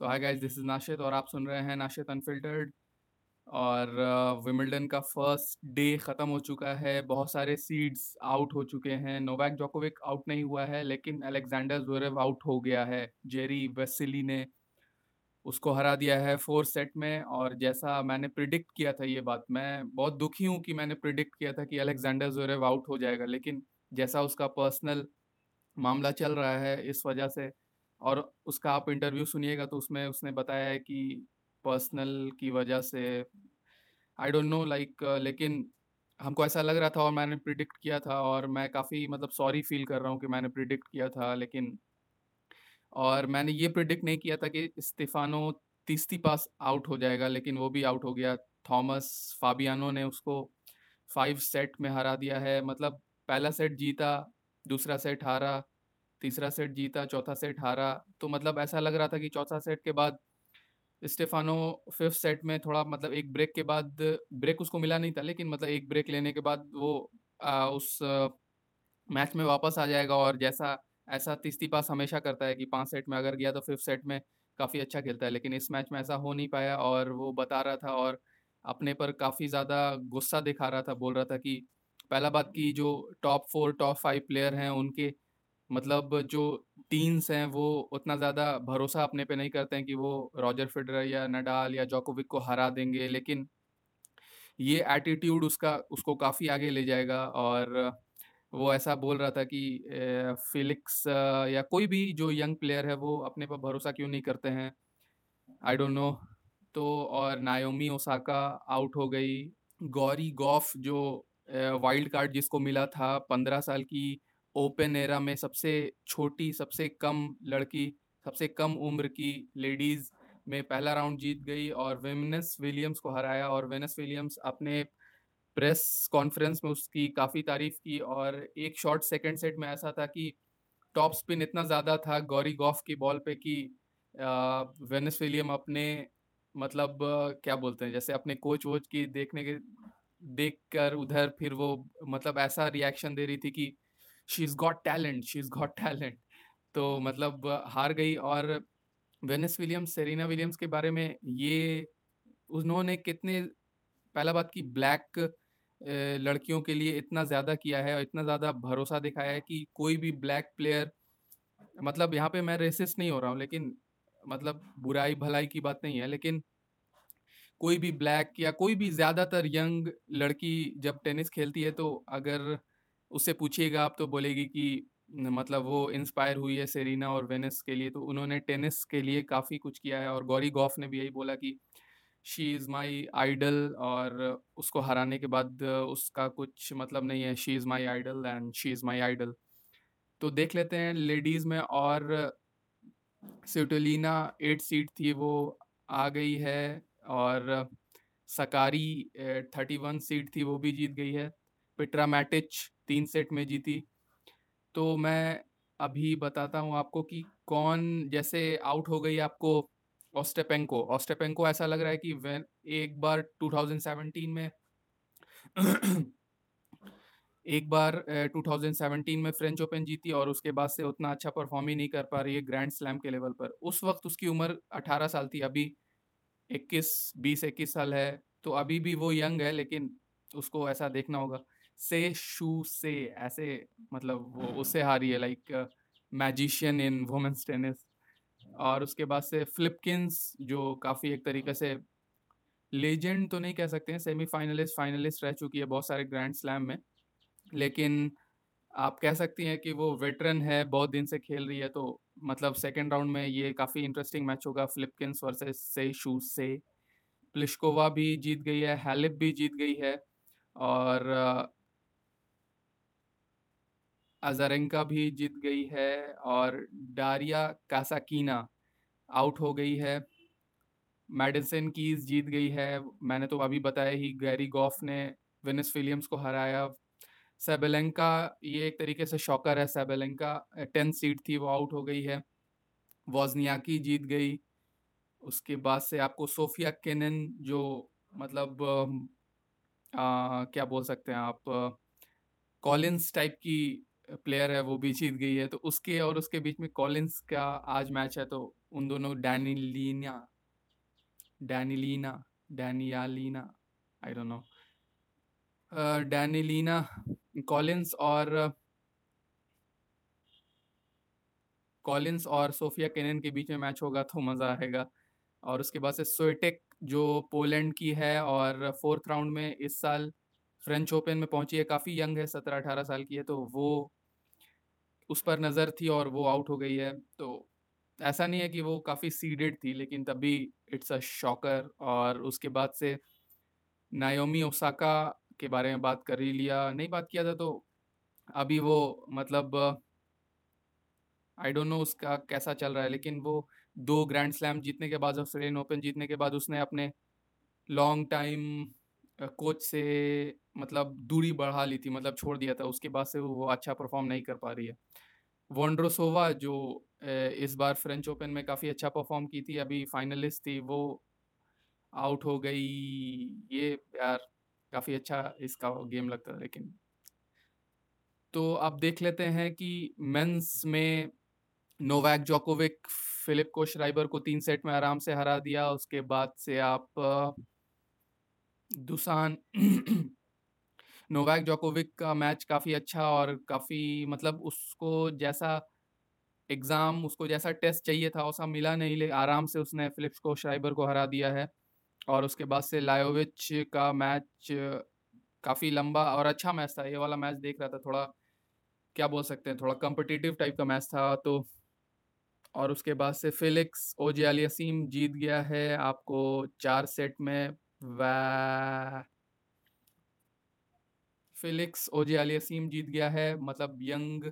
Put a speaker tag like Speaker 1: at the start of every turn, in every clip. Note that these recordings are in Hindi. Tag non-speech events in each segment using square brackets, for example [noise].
Speaker 1: तो hi guys, this is Nashid और आप सुन रहे हैं नाशिद अनफिल्टर्ड। और विमिल्टन का फ़र्स्ट डे ख़त्म हो चुका है, बहुत सारे सीड्स आउट हो चुके हैं। नोवैक जोकोविक आउट नहीं हुआ है, लेकिन अलेक्जेंडर जोरेव आउट हो गया है। जेरी वेसिली ने उसको हरा दिया है फोर सेट में, और जैसा मैंने प्रिडिक्ट किया था ये बात, मैं बहुत दुखी हूँ कि मैंने प्रिडिक्ट किया था कि अलेक्जेंडर जोरेव आउट हो जाएगा, लेकिन जैसा उसका पर्सनल मामला चल रहा है, इस वजह से और उसका आप इंटरव्यू सुनिएगा तो उसमें उसने बताया है कि पर्सनल की वजह से, आई डोंट नो, लाइक, लेकिन हमको ऐसा लग रहा था और मैंने प्रिडिक्ट किया था और मैं काफ़ी मतलब सॉरी फील कर रहा हूँ कि मैंने प्रिडिक्ट किया था, लेकिन और मैंने ये प्रिडिक्ट नहीं किया था कि स्टेफानो तीसती पास आउट हो जाएगा, लेकिन वो भी आउट हो गया। थॉमस फाबियानो ने उसको फाइव सेट में हरा दिया है मतलब पहला सेट जीता, दूसरा सेट हारा तीसरा सेट जीता चौथा सेट हारा। तो मतलब ऐसा लग रहा था कि चौथा सेट के बाद स्टेफानो फिफ्थ सेट में थोड़ा मतलब एक ब्रेक के बाद ब्रेक उसको मिला नहीं था लेकिन मतलब एक ब्रेक लेने के बाद वो आ, उस मैच में वापस आ जाएगा और जैसा ऐसा तीसती पास हमेशा करता है कि पाँच सेट में अगर गया तो फिफ्थ सेट में काफ़ी अच्छा खेलता है लेकिन इस मैच में ऐसा हो नहीं पाया और वो बता रहा था और अपने पर काफ़ी ज़्यादा गुस्सा दिखा रहा था बोल रहा था कि पहला बात की जो top four top five player हैं उनके मतलब जो टीन्स हैं, वो उतना ज़्यादा भरोसा अपने पे नहीं करते हैं कि वो रॉजर फेडरर या नडाल या जोकोविक को हरा देंगे, लेकिन ये एटीट्यूड उसका, उसको काफ़ी आगे ले जाएगा। और वो ऐसा बोल रहा था कि फिलिक्स या कोई भी जो यंग प्लेयर है, वो अपने पर भरोसा क्यों नहीं करते हैं? आई डोंट नो तो और नायोमी ओसाका आउट हो गई। गौरी गॉफ जो वाइल्ड कार्ड जिसको मिला था, पंद्रह साल की ओपन एरा में सबसे छोटी, सबसे कम लड़की, सबसे कम उम्र की लेडीज़ में पहला राउंड जीत गई और वेमिनस विलियम्स को हराया और वेनस विलियम्स अपने प्रेस कॉन्फ्रेंस में उसकी काफ़ी तारीफ़ की और एक शॉर्ट सेकंड सेट में ऐसा था कि टॉप स्पिन इतना ज़्यादा था गौरी गॉफ की बॉल पे कि वेनस विलियम अपने मतलब क्या बोलते हैं, जैसे अपने कोच वोच की देखने के देख कर उधर फिर वो मतलब ऐसा रिएक्शन दे रही थी कि she is got talent she is got talent तो मतलब हार गई और वेनिस विलियम्स, सेरिना विलियम्स के बारे में ये उन्होंने कितने, पहला बात की ब्लैक लड़कियों के लिए इतना ज़्यादा किया है और इतना ज़्यादा भरोसा दिखाया है कि कोई भी ब्लैक प्लेयर मतलब यहाँ पे मैं रेसिस्ट नहीं हो रहा हूँ, लेकिन मतलब बुराई भलाई की बात नहीं है, लेकिन कोई भी ब्लैक या कोई भी ज़्यादातर यंग लड़की जब टेनिस खेलती है तो अगर उससे पूछिएगा, आप तो बोलेगी कि मतलब वो इंस्पायर हुई है सेरीना और वेनिस के लिए। तो उन्होंने टेनिस के लिए काफ़ी कुछ किया है और गौरी गॉफ ने भी यही बोला कि, शी इज़ माई आइडल और उसको हराने के बाद उसका कुछ मतलब नहीं है, she is my idol and she is my idol. तो देख लेते हैं, लेडीज़ में और स्यूटोलिना एट सीट थी, वो आ गई है और सकारी थर्टी वन सीट थी, वो भी जीत गई है। पिट्रा मैटिच तीन सेट में जीती। तो मैं अभी बताता हूँ आपको कि कौन जैसे आउट हो गई आपको ऑस्टेपेंको। ऑस्टेपेंको ऐसा लग रहा है कि वे एक बार 2017 में [clears throat] एक बार 2017 में फ्रेंच ओपन जीती और उसके बाद से उतना अच्छा परफॉर्म ही नहीं कर पा रही है ग्रैंड स्लैम के लेवल पर। उस वक्त उसकी उम्र 18 साल थी, अभी 21 20 21 साल है। तो अभी भी वो यंग है, लेकिन उसको ऐसा देखना होगा। से, शू से ऐसे मतलब वो उससे हारी है like magician in women's tennis और उसके बाद से फ्लिपकिंस जो काफ़ी एक तरीके से लेजेंड तो नहीं कह सकते हैं सेमी फाइनलिस्ट फाइनलिस्ट रह चुकी है बहुत सारे ग्रैंड स्लैम में, लेकिन आप कह सकती हैं कि वो वेटरन है, बहुत दिन से खेल रही है तो मतलब सेकेंड राउंड में ये काफ़ी इंटरेस्टिंग मैच होगा फ्लिपकिंस वर्सेस से शूज़ से. प्लिशकोवा भी जीत गई है हेलिप भी जीत गई है, और अजरेंका भी जीत गई है और डारिया कासाकीना आउट हो गई है। मेडिसन कीज जीत गई है। मैंने तो अभी बताया ही गैरी गॉफ ने विनिस विलियम्स को हराया। सेबेलेंका ये एक तरीके से शॉकर है सेबेलेंका। टेंथ सीट थी वो आउट हो गई है। वॉजनियाकी जीत गई। उसके बाद से आपको सोफिया केनन जो मतलब आ, क्या बोल सकते हैं आप? कॉलिंस टाइप की प्लेयर है वो भी जीत गई है तो उसके और उसके बीच में कॉलिंस का आज मैच है तो उन दोनों Danilina Danilina Danilina I don't know Danilina Collins और कॉलिंस और सोफिया केनन के बीच में मैच होगा तो मज़ा आएगा। और उसके बाद से स्वेटेक जो पोलैंड की है और फोर्थ राउंड में इस साल फ्रेंच ओपन में पहुँची है काफ़ी यंग है सत्रह अठारह साल की है तो वो उस पर नज़र थी और वो आउट हो गई है। तो ऐसा नहीं है कि वो काफ़ी सीडेड थी, लेकिन तभी इट्स अ शॉकर और उसके बाद से नायोमी ओसाका के बारे में बात कर ही लिया, नहीं बात किया था तो अभी वो मतलब आई डोंट नो उसका कैसा चल रहा है, लेकिन वो दो ग्रैंड स्लैम जीतने के बाद ऑस्ट्रेलियन ओपन जीतने के बाद उसने अपने लॉन्ग टाइम कोच से मतलब दूरी बढ़ा ली थी मतलब छोड़ दिया था, उसके बाद से वो अच्छा परफॉर्म नहीं कर पा रही है। वॉन्ड्रोसोवा जो इस बार फ्रेंच ओपन में काफ़ी अच्छा परफॉर्म की थी, अभी फाइनलिस्ट थी, वो आउट हो गई, ये यार काफ़ी अच्छा इसका गेम लगता है लेकिन। तो अब देख लेते हैं कि मेंस में नोवैक जोकोविक, फिलिप को श्राइबर को तीन सेट में आराम से हरा दिया, उसके बाद से आप दुसान [clears throat] नोवैक जोकोविक का मैच काफ़ी अच्छा और काफ़ी मतलब उसको जैसा एग्ज़ाम, उसको जैसा टेस्ट चाहिए था वैसा मिला नहीं, ले आराम से उसने फिलिप्स को श्राइबर को हरा दिया है। और उसके बाद से लायोविच का मैच काफ़ी लंबा और अच्छा मैच था। ये वाला मैच देख रहा था, थोड़ा क्या बोल सकते हैं, थोड़ा कम्पिटिटिव टाइप का मैच था तो। और उसके बाद से फिलिक्स ओजियालियासीम जीत गया है आपको चार सेट में। फिलिक्स ओजियालियासीम जीत गया है। मतलब यंग,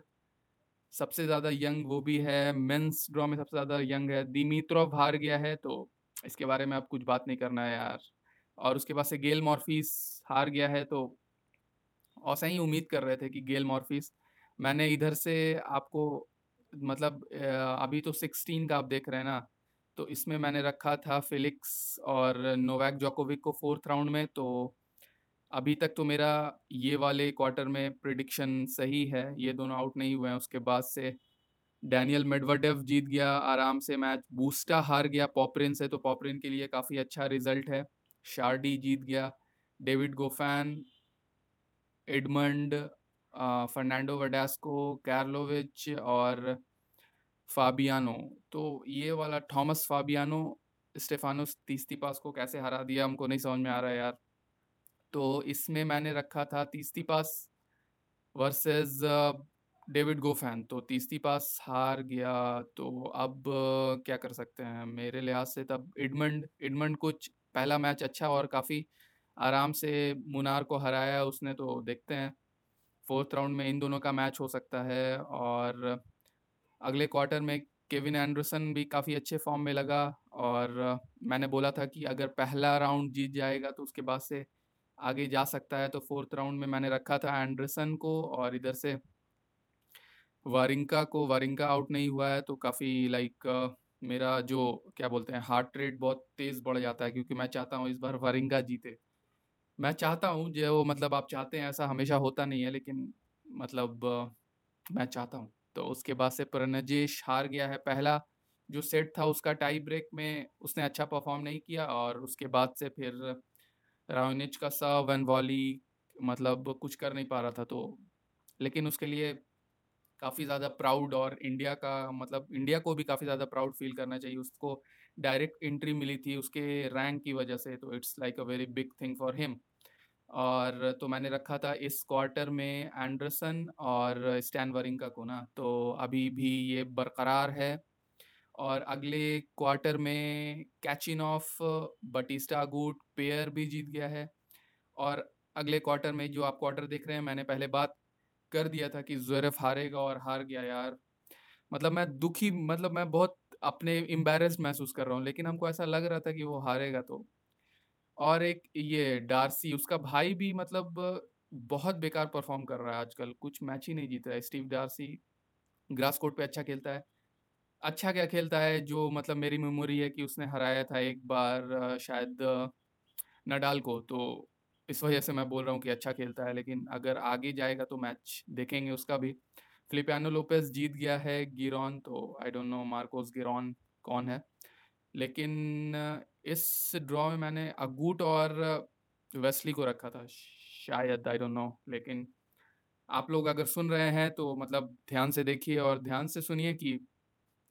Speaker 1: सबसे ज़्यादा यंग वो भी है। मेंस ड्रॉ में सबसे ज़्यादा यंग है। दिमित्रोव हार गया है तो इसके बारे में अब कुछ बात नहीं करना है यार। और उसके बाद से गेल मॉर्फिस हार गया है तो ऐसा ही उम्मीद कर रहे थे कि गेल मॉर्फिस, मैंने इधर से आपको मतलब अभी तो सिक्सटीन का आप देख रहे हैं ना तो इसमें मैंने रखा था फिलिक्स और नोवैक जोकोविक को फोर्थ राउंड में तो अभी तक तो मेरा ये वाले क्वार्टर में प्रिडिक्शन सही है, ये दोनों आउट नहीं हुए हैं। उसके बाद से डैनियल मेडवडेव जीत गया, आराम से मैच बूस्टा हार गया पॉपरिन से तो पॉपरिन के लिए काफ़ी अच्छा रिज़ल्ट है। शार्डी जीत गया, David Goffin, Edmund Fernando Verdasco, Karlovic और फाबियानो तो ये वाला थॉमस फाबियानो, स्टेफानोस तीस्तीपास को कैसे हरा दिया? हमको नहीं समझ में आ रहा है यार। तो इसमें मैंने रखा था तीस्तीपास वर्सेस डेविड गोफैन। तो तीस्तीपास हार गया तो अब क्या कर सकते हैं? मेरे लिहाज से तब इडमंड इडमंड कुछ पहला मैच अच्छा और काफ़ी आराम से मुनार को हराया उसने तो देखते हैं। फोर्थ राउंड में इन दोनों का मैच हो सकता है और अगले क्वार्टर में केविन एंडरसन भी काफ़ी अच्छे फॉर्म में लगा और मैंने बोला था कि अगर पहला राउंड जीत जाएगा तो उसके बाद से आगे जा सकता है तो फोर्थ राउंड में मैंने रखा था एंडरसन को और इधर से वारिंका को। वारिंका आउट नहीं हुआ है तो काफ़ी लाइक मेरा जो क्या बोलते हैं, हार्ट रेट बहुत तेज़ बढ़ जाता है क्योंकि मैं चाहता हूँ इस बार वारिंका जीते। मैं चाहता हूँ, जो मतलब आप चाहते हैं ऐसा हमेशा होता नहीं है, लेकिन मतलब मैं चाहता हूँ। तो उसके बाद से प्रणजेश हार गया है। पहला जो सेट था उसका टाई ब्रेक में उसने अच्छा परफॉर्म नहीं किया और उसके बाद से फिर रावनिच का सर्व एंड वॉली मतलब कुछ कर नहीं पा रहा था तो लेकिन उसके लिए काफ़ी ज़्यादा प्राउड और इंडिया का मतलब इंडिया को भी काफ़ी ज़्यादा प्राउड फील करना चाहिए। उसको डायरेक्ट एंट्री मिली थी उसके रैंक की वजह से तो it's like a very big thing for him. और तो मैंने रखा था इस क्वार्टर में एंडरसन और स्टैन वरिंका को ना तो अभी भी ये बरकरार है। और अगले क्वार्टर में Khachanov Bautista good pair भी जीत गया है। और अगले क्वार्टर में जो आप क्वार्टर देख रहे हैं, मैंने पहले बात कर दिया था कि जुरफ हारेगा और हार गया यार। मतलब मैं दुखी मतलब मैं बहुत अपने एम्बेरस महसूस कर रहा हूँ, लेकिन हमको ऐसा लग रहा था कि वो हारेगा तो। और एक ये डार्सी, उसका भाई भी मतलब बहुत बेकार परफॉर्म कर रहा है आजकल, कुछ मैच ही नहीं जीत रहा है। स्टीव डार्सी ग्रास कोर्ट पे अच्छा खेलता है। अच्छा क्या खेलता है जो मतलब मेरी मेमोरी है कि उसने हराया था एक बार शायद नडाल को तो इस वजह से मैं बोल रहा हूँ कि अच्छा खेलता है, लेकिन अगर आगे जाएगा तो मैच देखेंगे उसका भी। फिलिपियानो लोपेस जीत गया है गिरॉन तो I don't know Marcos Giron कौन है। लेकिन, इस ड्रॉ में मैंने अगूट और वेस्ली को रखा था, शायद आई डोंट नो लेकिन आप लोग अगर सुन रहे हैं तो मतलब ध्यान से देखिए और ध्यान से सुनिए कि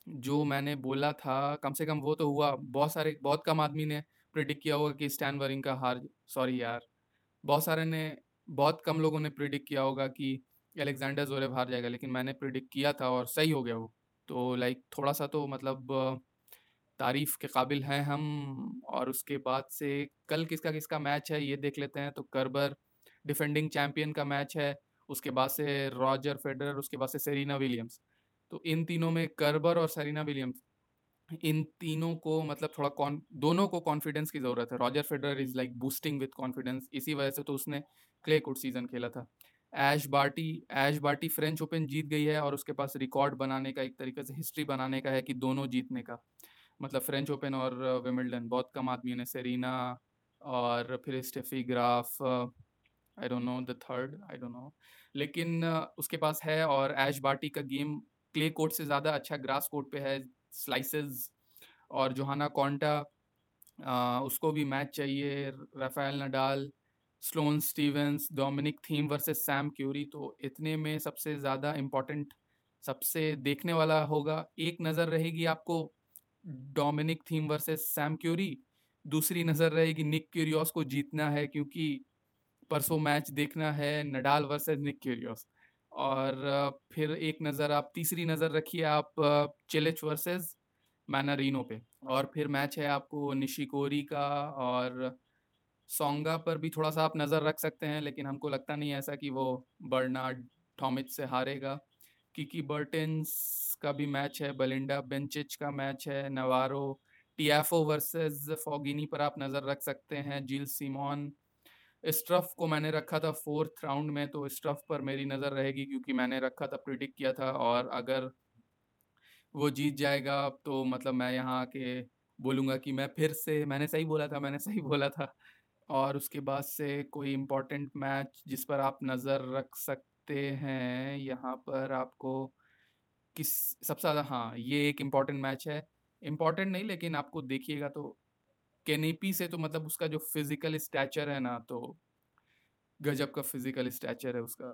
Speaker 1: जो मैंने बोला था, कम से कम वो तो हुआ। बहुत सारे, बहुत कम आदमी ने प्रिडिक्ट किया होगा कि स्टैन वरिंग का हार सॉरी यार, बहुत सारे ने, बहुत कम लोगों ने प्रिडिक्ट किया होगा कि अलेक्जेंडर जोरेव हार जाएगा, लेकिन मैंने प्रिडिक्ट किया था और सही हो गया वो। तो लाइक थोड़ा सा तो मतलब तारीफ़ के काबिल हैं हम और उसके बाद से कल किसका किसका मैच है, ये देख लेते हैं। तो करबर डिफेंडिंग चैम्पियन का मैच है, उसके बाद से रॉजर फेडरर, उसके बाद से सेरिना विलियम्स। तो इन तीनों में करबर और सेरिना विलियम्स, इन तीनों को मतलब थोड़ा कॉन, दोनों को कॉन्फिडेंस की ज़रूरत है। Roger Federer is like boosting with confidence इसी वजह से तो उसने क्ले कोर्ट सीज़न खेला था। Ash Barty Ash Barty French Open जीत गई है और उसके पास रिकॉर्ड बनाने का एक तरीके से हिस्ट्री बनाने का है कि दोनों जीतने का। मतलब फ्रेंच ओपन और विमिल्डन बहुत कम आदमी ने सेरीना और फिर Steffi Graf I don't know the third I don't know लेकिन उसके पास है और ऐश बार्टी का गेम क्ले कोर्ट से ज़्यादा अच्छा ग्रास कोर्ट पे है, स्लाइसेस और जोहाना कॉन्टा उसको भी मैच चाहिए, Rafael Nadal, Sloane Stephens, Dominic Thiem versus Sam Querrey तो इतने में सबसे ज़्यादा इम्पोर्टेंट, सबसे देखने वाला होगा। एक नज़र रहेगी आपको Dominic Thiem versus Sam Querrey. दूसरी नज़र रहेगी निक क्यूरियोस को जीतना है क्योंकि परसों मैच देखना है नडाल वर्सेस निक क्यूरियोस। और फिर एक नज़र आप, तीसरी नज़र रखिए आप चिलिच वर्सेस मैनारीनो पे। और फिर मैच है आपको निशिकोरी का और सोंगा पर भी थोड़ा सा आप नज़र रख सकते हैं, लेकिन हमको लगता नहीं ऐसा कि वो बर्नार्ड थॉमिच से हारेगा किकी बर्टेंस का भी मैच है, बलिंडा बेंचिच का मैच है, नवारो टीएफओ वर्सेस फॉगिनी पर आप नज़र रख सकते हैं, जिल सीमोन। स्ट्रफ को मैंने रखा था फोर्थ राउंड में तो स्ट्रफ पर मेरी नज़र रहेगी क्योंकि मैंने रखा था, प्रिडिक्ट किया था और अगर वो जीत जाएगा तो मतलब मैं यहाँ आके बोलूँगा कि मैं फिर से, मैंने सही बोला था, मैंने [laughs] सही बोला था। और उसके बाद से कोई इम्पोर्टेंट मैच जिस पर आप नज़र रख सकते हैं, यहाँ पर आपको किस सबसे ज़्यादा हाँ ये एक इंपॉर्टेंट मैच है। इंपॉर्टेंट नहीं लेकिन आपको देखिएगा तो केनेपी से तो मतलब उसका जो फ़िज़िकल स्टैचर है ना तो गजब का फ़िज़िकल स्टैचर है उसका।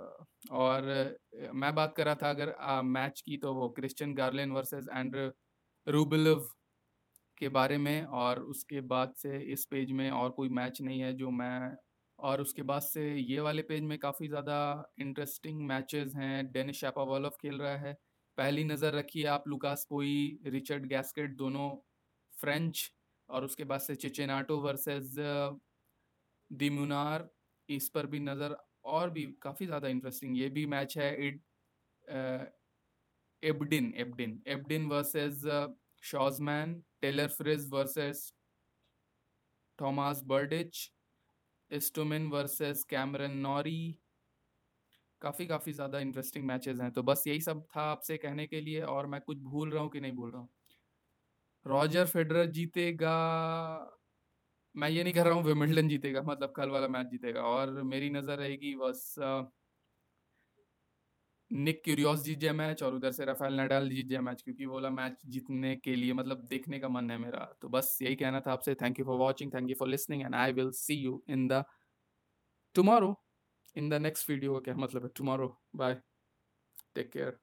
Speaker 1: और मैं बात कर रहा था अगर आ, मैच की तो वो क्रिश्चियन गार्लिन वर्सेस एंड्र रूबलव के बारे में और उसके बाद से इस पेज में और कोई मैच नहीं है जो मैं और उसके बाद से ये वाले पेज में काफ़ी ज़्यादा इंटरेस्टिंग मैचेस हैं। डेनिस शापावॉलव खेल रहा है पहली नज़र रखिए आप लुकास पोई, रिचर्ड गैस्केट दोनों फ्रेंच और उसके बाद से चिचेनाटो वर्सेस दिमुनार इस पर भी नज़र और भी काफ़ी ज़्यादा इंटरेस्टिंग ये भी मैच है इड Ebden Ebden Ebden versus शॉजमैन, Taylor Fritz versus Tomas Berdych स्टोमिन versus Cameron Norrie काफ़ी काफ़ी ज़्यादा इंटरेस्टिंग मैचेस हैं। तो बस यही सब था आपसे कहने के लिए और मैं कुछ भूल रहा हूँ कि नहीं भूल रहा हूँ। रॉजर फेडरर जीतेगा, मैं ये नहीं कह रहा हूँ विमिल्टन जीतेगा मतलब कल वाला मैच जीतेगा। और मेरी नज़र रहेगी बस निक क्यूरियोस जीत जाए मैच और उधर से राफेल नडाल जीत जाए मैच, क्योंकि वाला मैच जीतने के लिए मतलब देखने का मन है मेरा। तो बस यही कहना था आपसे। Thank you for watching thank you for listening and I will see you in the tomorrow in the next video. Okay tomorrow. Bye. Take care